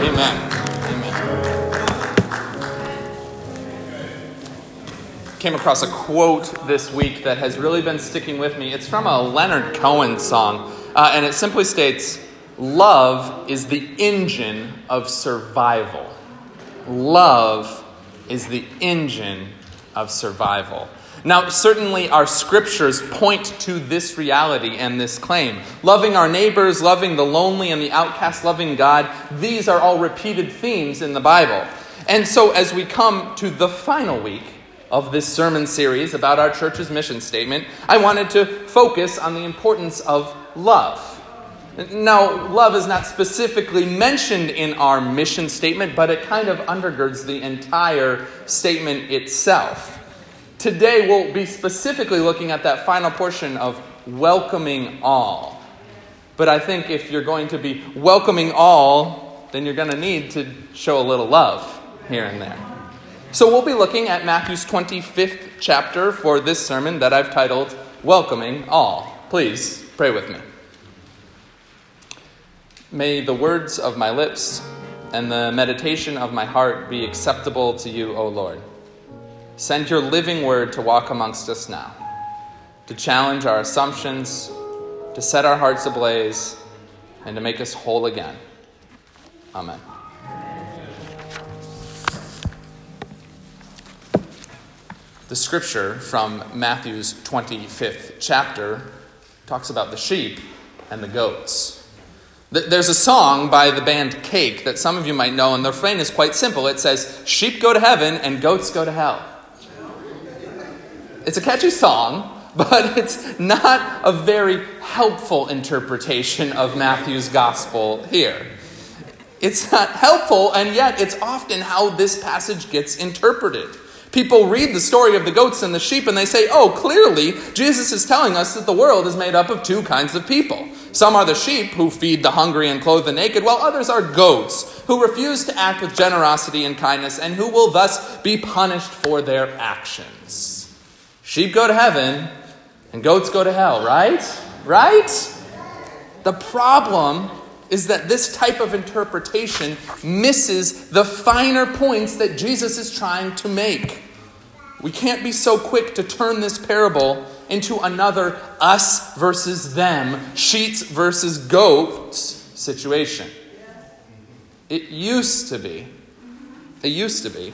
Amen. Amen. Came across a quote this week that has really been sticking with me. It's from a Leonard Cohen song, uh, and it simply states Love is the engine of survival. Love is the engine of survival. Now, certainly our scriptures point to this reality and this claim. Loving our neighbors, loving the lonely and the outcast, loving God, these are all repeated themes in the Bible. And so, as we come to the final week of this sermon series about our church's mission statement, I wanted to focus on the importance of love. Now, love is not specifically mentioned in our mission statement, but it kind of undergirds the entire statement itself. Today, we'll be specifically looking at that final portion of welcoming all. But I think if you're going to be welcoming all, then you're going to need to show a little love here and there. So we'll be looking at Matthew's 25th chapter for this sermon that I've titled Welcoming All. Please pray with me. May the words of my lips and the meditation of my heart be acceptable to you, O Lord. Send your living word to walk amongst us now, to challenge our assumptions, to set our hearts ablaze, and to make us whole again. Amen. The scripture from Matthew's 25th chapter talks about the sheep and the goats. There's a song by the band Cake that some of you might know, and the refrain is quite simple. It says, Sheep go to heaven and goats go to hell. It's a catchy song, but it's not a very helpful interpretation of Matthew's gospel here. It's not helpful, and yet it's often how this passage gets interpreted. People read the story of the goats and the sheep and they say, oh, clearly, Jesus is telling us that the world is made up of two kinds of people. Some are the sheep who feed the hungry and clothe the naked, while others are goats who refuse to act with generosity and kindness and who will thus be punished for their actions. Sheep go to heaven and goats go to hell, right? Right? The problem is that this type of interpretation misses the finer points that Jesus is trying to make. We can't be so quick to turn this parable into another us versus them, sheets versus goats situation. It used to be, it used to be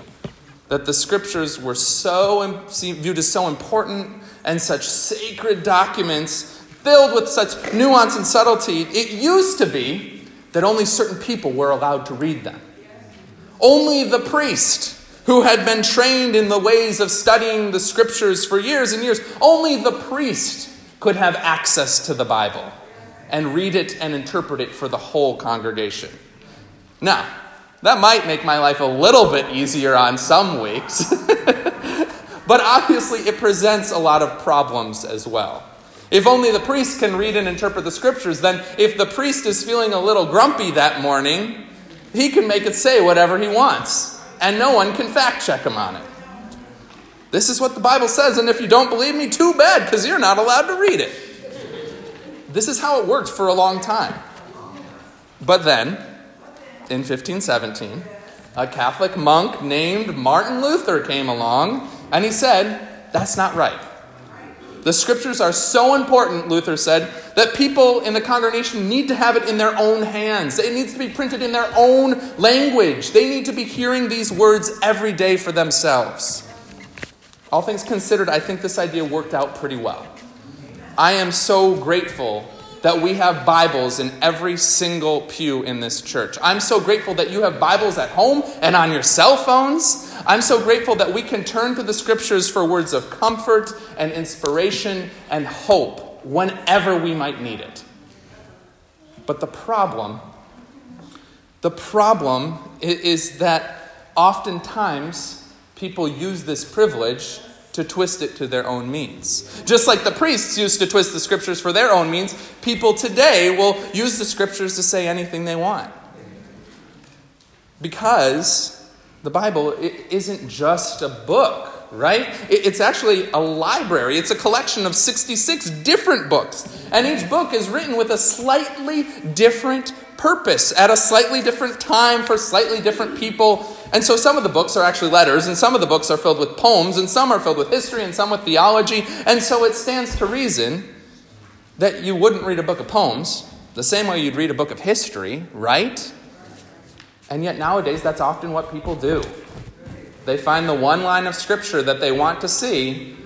that the scriptures were so viewed as so important and such sacred documents filled with such nuance and subtlety, it used to be that only certain people were allowed to read them. Only the priest who had been trained in the ways of studying the scriptures for years and years, only the priest could have access to the Bible and read it and interpret it for the whole congregation. Now, that might make my life a little bit easier on some weeks. but obviously, it presents a lot of problems as well. If only the priest can read and interpret the scriptures, then if the priest is feeling a little grumpy that morning, he can make it say whatever he wants, and no one can fact check him on it. This is what the Bible says, and if you don't believe me, too bad, because you're not allowed to read it. This is how it worked for a long time. But then, in 1517, a Catholic monk named Martin Luther came along and he said, That's not right. The scriptures are so important, Luther said, that people in the congregation need to have it in their own hands. It needs to be printed in their own language. They need to be hearing these words every day for themselves. All things considered, I think this idea worked out pretty well. I am so grateful that we have Bibles in every single pew in this church. I'm so grateful that you have Bibles at home and on your cell phones. I'm so grateful that we can turn to the scriptures for words of comfort and inspiration and hope whenever we might need it. But the problem, the problem is that oftentimes people use this privilege to twist it to their own means. Just like the priests used to twist the scriptures for their own means, people today will use the scriptures to say anything they want. Because the Bible isn't just a book, right? It's actually a library. It's a collection of 66 different books. And each book is written with a slightly different purpose at a slightly different time for slightly different people. And so some of the books are actually letters, and some of the books are filled with poems, and some are filled with history, and some with theology. And so it stands to reason that you wouldn't read a book of poems the same way you'd read a book of history, right? And yet nowadays, that's often what people do. They find the one line of scripture that they want to see,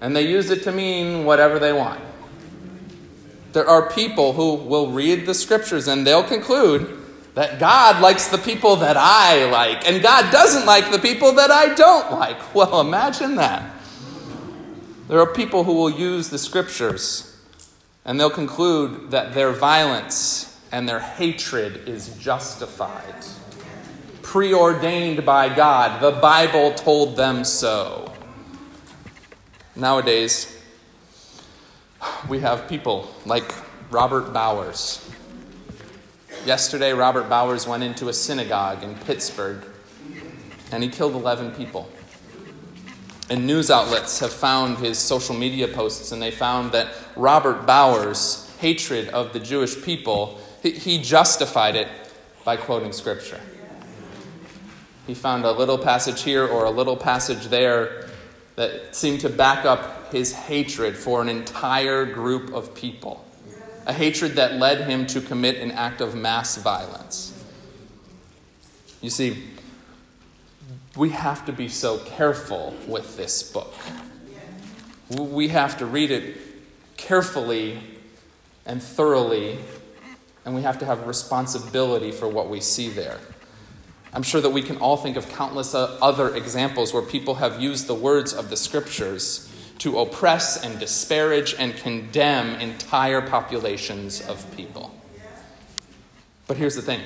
and they use it to mean whatever they want. There are people who will read the scriptures and they'll conclude that God likes the people that I like, and God doesn't like the people that I don't like. Well, imagine that. There are people who will use the scriptures and they'll conclude that their violence and their hatred is justified, preordained by God. The Bible told them so. Nowadays, we have people like Robert Bowers. Yesterday, Robert Bowers went into a synagogue in Pittsburgh and he killed 11 people. And news outlets have found his social media posts and they found that Robert Bowers' hatred of the Jewish people, he justified it by quoting scripture. He found a little passage here or a little passage there that seemed to back up his hatred for an entire group of people, a hatred that led him to commit an act of mass violence. You see, we have to be so careful with this book. We have to read it carefully and thoroughly, and we have to have responsibility for what we see there. I'm sure that we can all think of countless uh, other examples where people have used the words of the scriptures to oppress and disparage and condemn entire populations of people. But here's the thing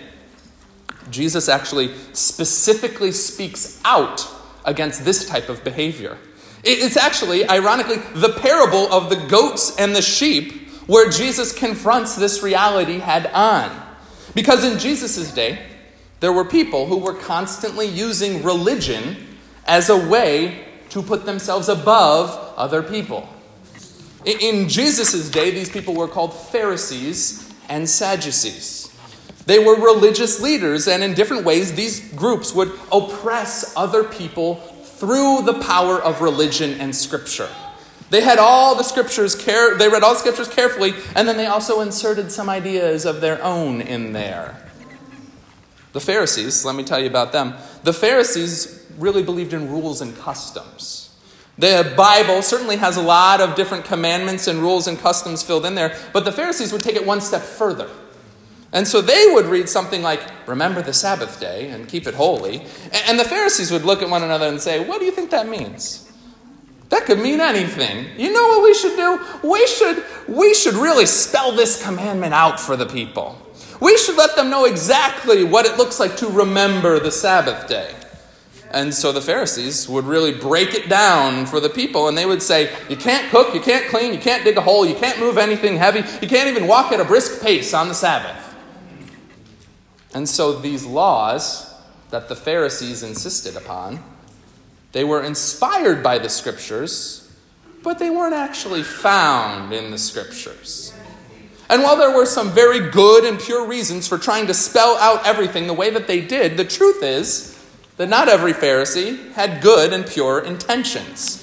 Jesus actually specifically speaks out against this type of behavior. It's actually, ironically, the parable of the goats and the sheep where Jesus confronts this reality head on. Because in Jesus' day, there were people who were constantly using religion as a way to put themselves above other people. In Jesus' day, these people were called Pharisees and Sadducees. They were religious leaders, and in different ways, these groups would oppress other people through the power of religion and scripture. They had all the scriptures care they read all the scriptures carefully, and then they also inserted some ideas of their own in there. The Pharisees, let me tell you about them. The Pharisees really believed in rules and customs. The Bible certainly has a lot of different commandments and rules and customs filled in there, but the Pharisees would take it one step further. And so they would read something like, Remember the Sabbath day and keep it holy. And the Pharisees would look at one another and say, What do you think that means? That could mean anything. You know what we should do? We should, we should really spell this commandment out for the people. We should let them know exactly what it looks like to remember the Sabbath day. And so the Pharisees would really break it down for the people, and they would say, You can't cook, you can't clean, you can't dig a hole, you can't move anything heavy, you can't even walk at a brisk pace on the Sabbath. And so these laws that the Pharisees insisted upon, they were inspired by the scriptures, but they weren't actually found in the scriptures. And while there were some very good and pure reasons for trying to spell out everything the way that they did, the truth is, that not every Pharisee had good and pure intentions.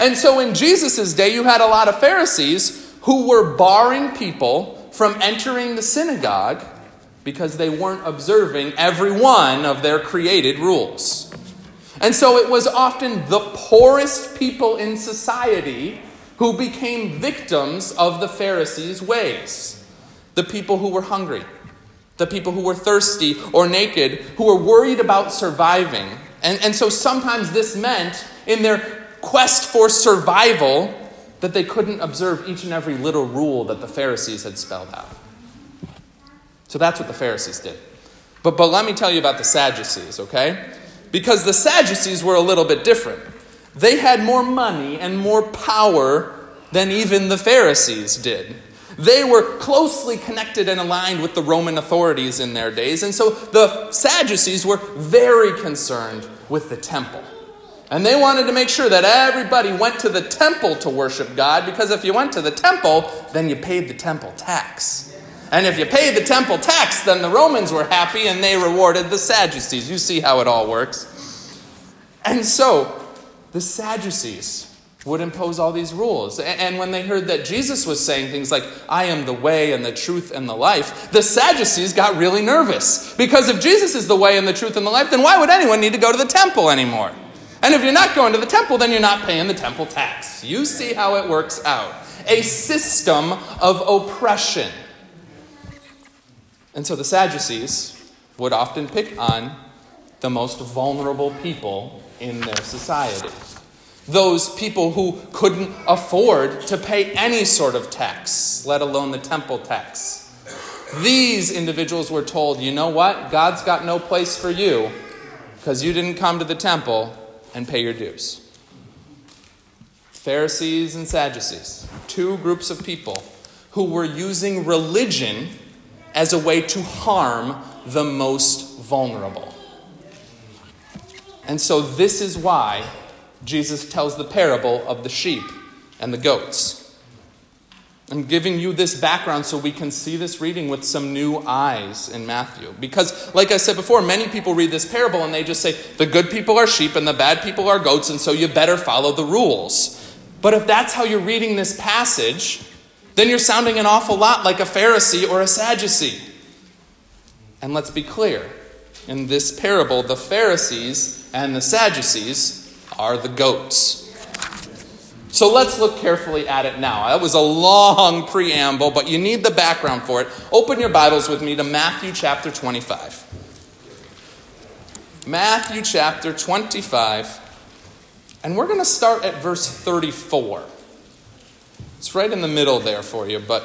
And so in Jesus' day, you had a lot of Pharisees who were barring people from entering the synagogue because they weren't observing every one of their created rules. And so it was often the poorest people in society who became victims of the Pharisees' ways. The people who were hungry, the people who were thirsty or naked, who were worried about surviving. And, and so sometimes this meant, in their quest for survival, that they couldn't observe each and every little rule that the Pharisees had spelled out. So that's what the Pharisees did. But, but let me tell you about the Sadducees, okay? Because the Sadducees were a little bit different. They had more money and more power than even the Pharisees did. They were closely connected and aligned with the Roman authorities in their days, and so the Sadducees were very concerned with the temple. And they wanted to make sure that everybody went to the temple to worship God, because if you went to the temple, then you paid the temple tax. And if you paid the temple tax, then the Romans were happy and they rewarded the Sadducees. You see how it all works. And so, the Sadducees would impose all these rules. And when they heard that Jesus was saying things like, I am the way and the truth and the life, the Sadducees got really nervous. Because if Jesus is the way and the truth and the life, then why would anyone need to go to the temple anymore? And if you're not going to the temple, then you're not paying the temple tax. You see how it works out. A system of oppression. And so the Sadducees would often pick on the most vulnerable people in their society. Those people who couldn't afford to pay any sort of tax, let alone the temple tax. These individuals were told, you know what? God's got no place for you because you didn't come to the temple and pay your dues. Pharisees and Sadducees, two groups of people who were using religion as a way to harm the most vulnerable. And so, this is why Jesus tells the parable of the sheep and the goats. I'm giving you this background so we can see this reading with some new eyes in Matthew. Because, like I said before, many people read this parable and they just say, the good people are sheep and the bad people are goats, and so you better follow the rules. But if that's how you're reading this passage, then you're sounding an awful lot like a Pharisee or a Sadducee. And let's be clear in this parable, the Pharisees and the Sadducees are the goats. So let's look carefully at it now. That was a long preamble, but you need the background for it. Open your Bibles with me to Matthew chapter 25. Matthew chapter 25, and we're going to start at verse 34. It's right in the middle there for you, but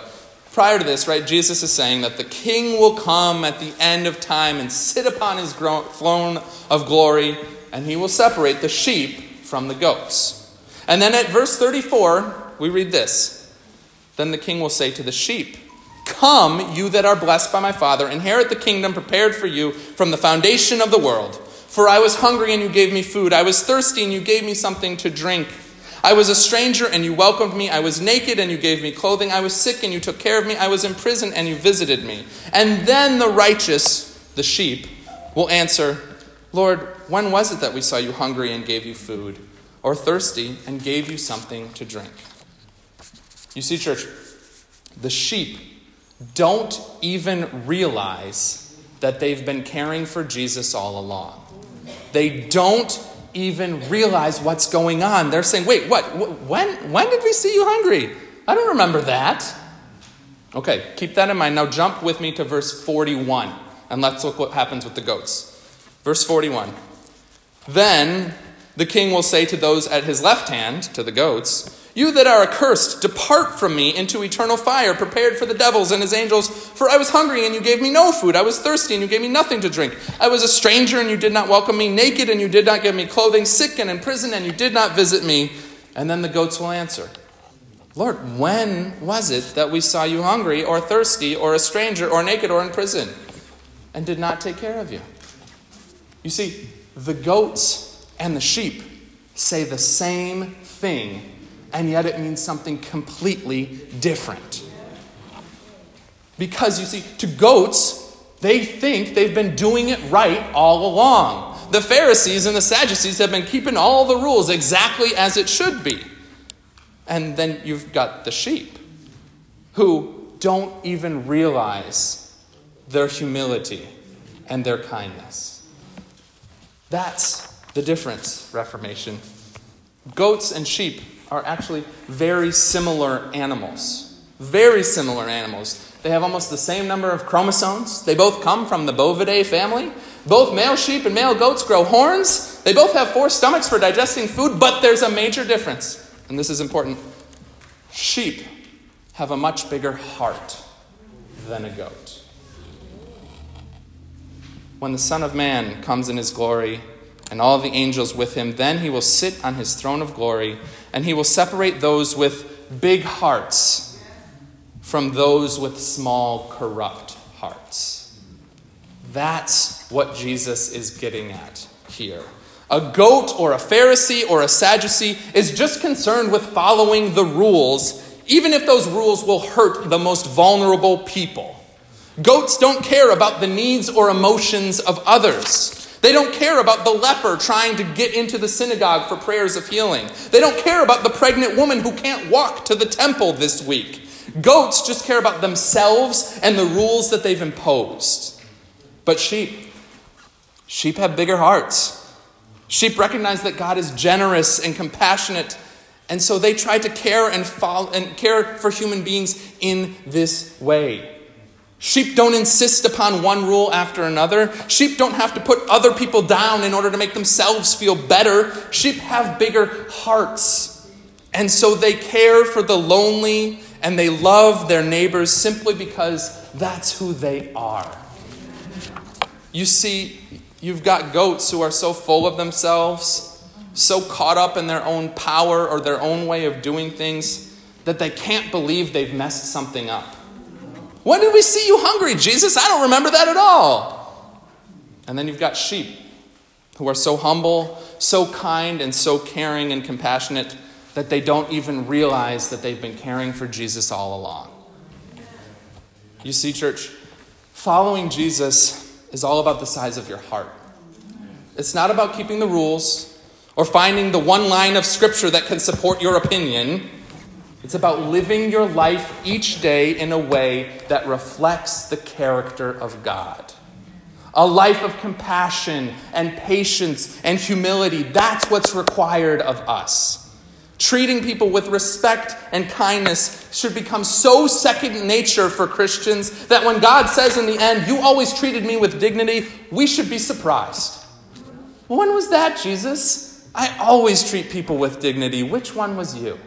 prior to this, right, Jesus is saying that the king will come at the end of time and sit upon his throne of glory, and he will separate the sheep from the goats. And then at verse 34, we read this Then the king will say to the sheep, Come, you that are blessed by my Father, inherit the kingdom prepared for you from the foundation of the world. For I was hungry and you gave me food. I was thirsty and you gave me something to drink. I was a stranger and you welcomed me. I was naked and you gave me clothing. I was sick and you took care of me. I was in prison and you visited me. And then the righteous, the sheep, will answer, Lord, when was it that we saw you hungry and gave you food? or thirsty and gave you something to drink. You see, church, the sheep don't even realize that they've been caring for Jesus all along. They don't even realize what's going on. They're saying, wait, what? When, when did we see you hungry? I don't remember that. Okay, keep that in mind. Now jump with me to verse 41, and let's look what happens with the goats. Verse 41. Then the king will say to those at his left hand, to the goats, You that are accursed, depart from me into eternal fire, prepared for the devils and his angels. For I was hungry, and you gave me no food. I was thirsty, and you gave me nothing to drink. I was a stranger, and you did not welcome me. Naked, and you did not give me clothing. Sick and in prison, and you did not visit me. And then the goats will answer, Lord, when was it that we saw you hungry, or thirsty, or a stranger, or naked, or in prison, and did not take care of you? You see, the goats and the sheep say the same thing, and yet it means something completely different. Because you see, to goats, they think they've been doing it right all along. The Pharisees and the Sadducees have been keeping all the rules exactly as it should be. And then you've got the sheep who don't even realize their humility and their kindness. That's the difference, Reformation. Goats and sheep are actually very similar animals. Very similar animals. They have almost the same number of chromosomes. They both come from the Bovidae family. Both male sheep and male goats grow horns. They both have four stomachs for digesting food, but there's a major difference. And this is important. Sheep have a much bigger heart than a goat. When the Son of Man comes in his glory, and all the angels with him. Then he will sit on his throne of glory, and he will separate those with big hearts from those with small, corrupt hearts. That's what Jesus is getting at here. A goat or a Pharisee or a Sadducee is just concerned with following the rules, even if those rules will hurt the most vulnerable people. Goats don't care about the needs or emotions of others. They don't care about the leper trying to get into the synagogue for prayers of healing. They don't care about the pregnant woman who can't walk to the temple this week. Goats just care about themselves and the rules that they've imposed. But sheep, sheep have bigger hearts. Sheep recognize that God is generous and compassionate, and so they try to care and, follow, and care for human beings in this way. Sheep don't insist upon one rule after another. Sheep don't have to put other people down in order to make themselves feel better. Sheep have bigger hearts. And so they care for the lonely and they love their neighbors simply because that's who they are. You see, you've got goats who are so full of themselves, so caught up in their own power or their own way of doing things, that they can't believe they've messed something up. When did we see you hungry, Jesus? I don't remember that at all. And then you've got sheep who are so humble, so kind, and so caring and compassionate that they don't even realize that they've been caring for Jesus all along. You see, church, following Jesus is all about the size of your heart. It's not about keeping the rules or finding the one line of scripture that can support your opinion. It's about living your life each day in a way that reflects the character of God. A life of compassion and patience and humility. That's what's required of us. Treating people with respect and kindness should become so second nature for Christians that when God says in the end, You always treated me with dignity, we should be surprised. When was that, Jesus? I always treat people with dignity. Which one was you?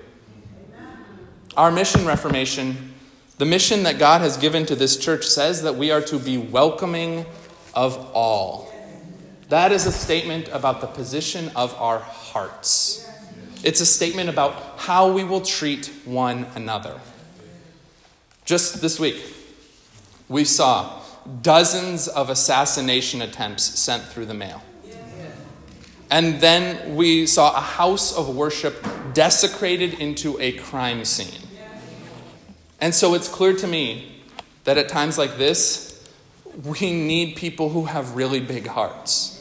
Our mission, Reformation, the mission that God has given to this church says that we are to be welcoming of all. That is a statement about the position of our hearts. It's a statement about how we will treat one another. Just this week, we saw dozens of assassination attempts sent through the mail. And then we saw a house of worship desecrated into a crime scene. And so it's clear to me that at times like this, we need people who have really big hearts.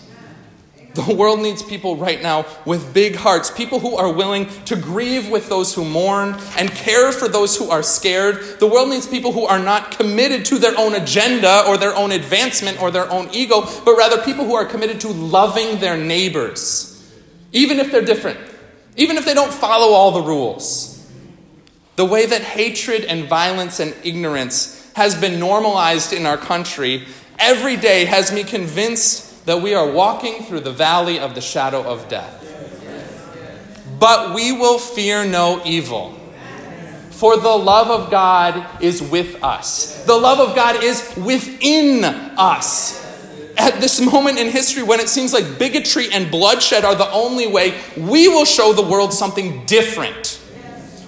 The world needs people right now with big hearts, people who are willing to grieve with those who mourn and care for those who are scared. The world needs people who are not committed to their own agenda or their own advancement or their own ego, but rather people who are committed to loving their neighbors, even if they're different, even if they don't follow all the rules. The way that hatred and violence and ignorance has been normalized in our country every day has me convinced that we are walking through the valley of the shadow of death. But we will fear no evil. For the love of God is with us. The love of God is within us. At this moment in history, when it seems like bigotry and bloodshed are the only way, we will show the world something different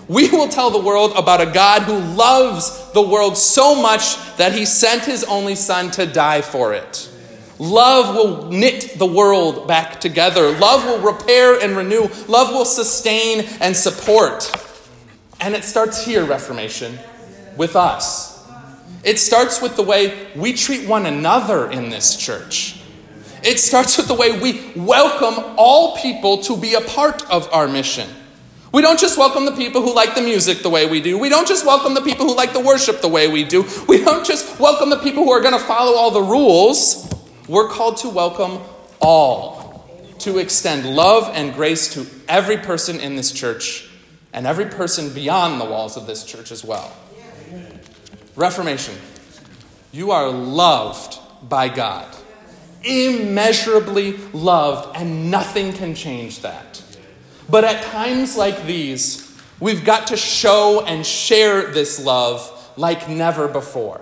we will tell the world about a God who loves the world so much that he sent his only son to die for it. Love will knit the world back together. Love will repair and renew. Love will sustain and support. And it starts here, Reformation, with us. It starts with the way we treat one another in this church. It starts with the way we welcome all people to be a part of our mission. We don't just welcome the people who like the music the way we do. We don't just welcome the people who like the worship the way we do. We don't just welcome the people who are going to follow all the rules. We're called to welcome all, to extend love and grace to every person in this church and every person beyond the walls of this church as well. Reformation. You are loved by God, immeasurably loved, and nothing can change that. But at times like these, we've got to show and share this love like never before.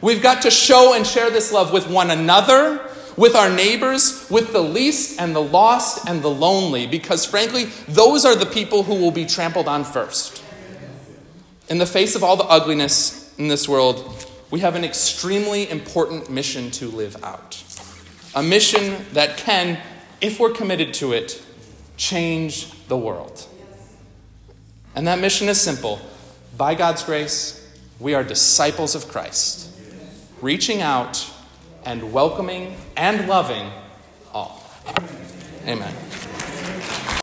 We've got to show and share this love with one another, with our neighbors, with the least and the lost and the lonely, because frankly, those are the people who will be trampled on first. In the face of all the ugliness in this world, we have an extremely important mission to live out. A mission that can, if we're committed to it, change the world. And that mission is simple. By God's grace, we are disciples of Christ. reaching out and welcoming and loving all. Amen.